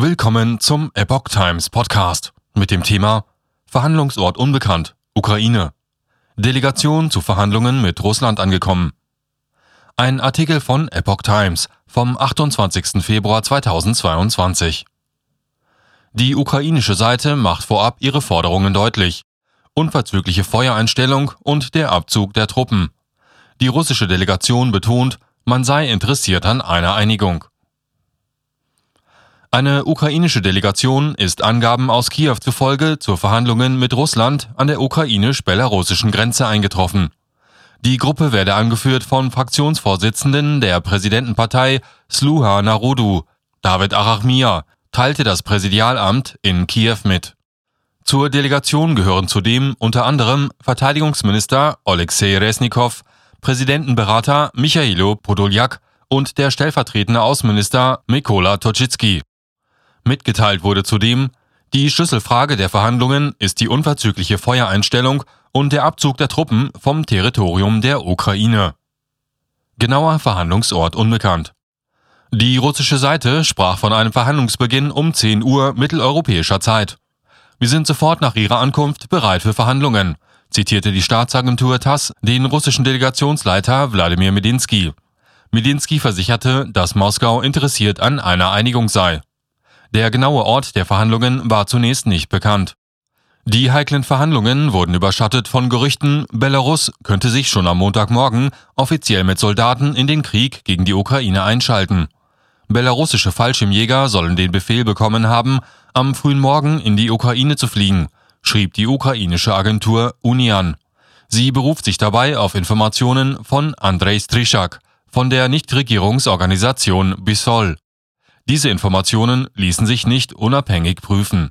Willkommen zum Epoch Times Podcast mit dem Thema Verhandlungsort unbekannt, Ukraine. Delegation zu Verhandlungen mit Russland angekommen. Ein Artikel von Epoch Times vom 28. Februar 2022. Die ukrainische Seite macht vorab ihre Forderungen deutlich. Unverzügliche Feuereinstellung und der Abzug der Truppen. Die russische Delegation betont, man sei interessiert an einer Einigung. Eine ukrainische Delegation ist Angaben aus Kiew zufolge zu Verhandlungen mit Russland an der ukrainisch-belarussischen Grenze eingetroffen. Die Gruppe werde angeführt von Fraktionsvorsitzenden der Präsidentenpartei Sluha Narodu, David Arachmia, teilte das Präsidialamt in Kiew mit. Zur Delegation gehören zudem unter anderem Verteidigungsminister Oleksiy Resnikow, Präsidentenberater Michailo Podoljak und der stellvertretende Außenminister Mykola Toczycki. Mitgeteilt wurde zudem, die Schlüsselfrage der Verhandlungen ist die unverzügliche Feuereinstellung und der Abzug der Truppen vom Territorium der Ukraine. Genauer Verhandlungsort unbekannt. Die russische Seite sprach von einem Verhandlungsbeginn um 10 Uhr mitteleuropäischer Zeit. Wir sind sofort nach ihrer Ankunft bereit für Verhandlungen, zitierte die Staatsagentur TASS den russischen Delegationsleiter Wladimir Medinsky. Medinsky versicherte, dass Moskau interessiert an einer Einigung sei. Der genaue Ort der Verhandlungen war zunächst nicht bekannt. Die heiklen Verhandlungen wurden überschattet von Gerüchten, Belarus könnte sich schon am Montagmorgen offiziell mit Soldaten in den Krieg gegen die Ukraine einschalten. Belarussische Fallschirmjäger sollen den Befehl bekommen haben, am frühen Morgen in die Ukraine zu fliegen, schrieb die ukrainische Agentur Unian. Sie beruft sich dabei auf Informationen von Andrei Strischak von der Nichtregierungsorganisation BISOL. Diese Informationen ließen sich nicht unabhängig prüfen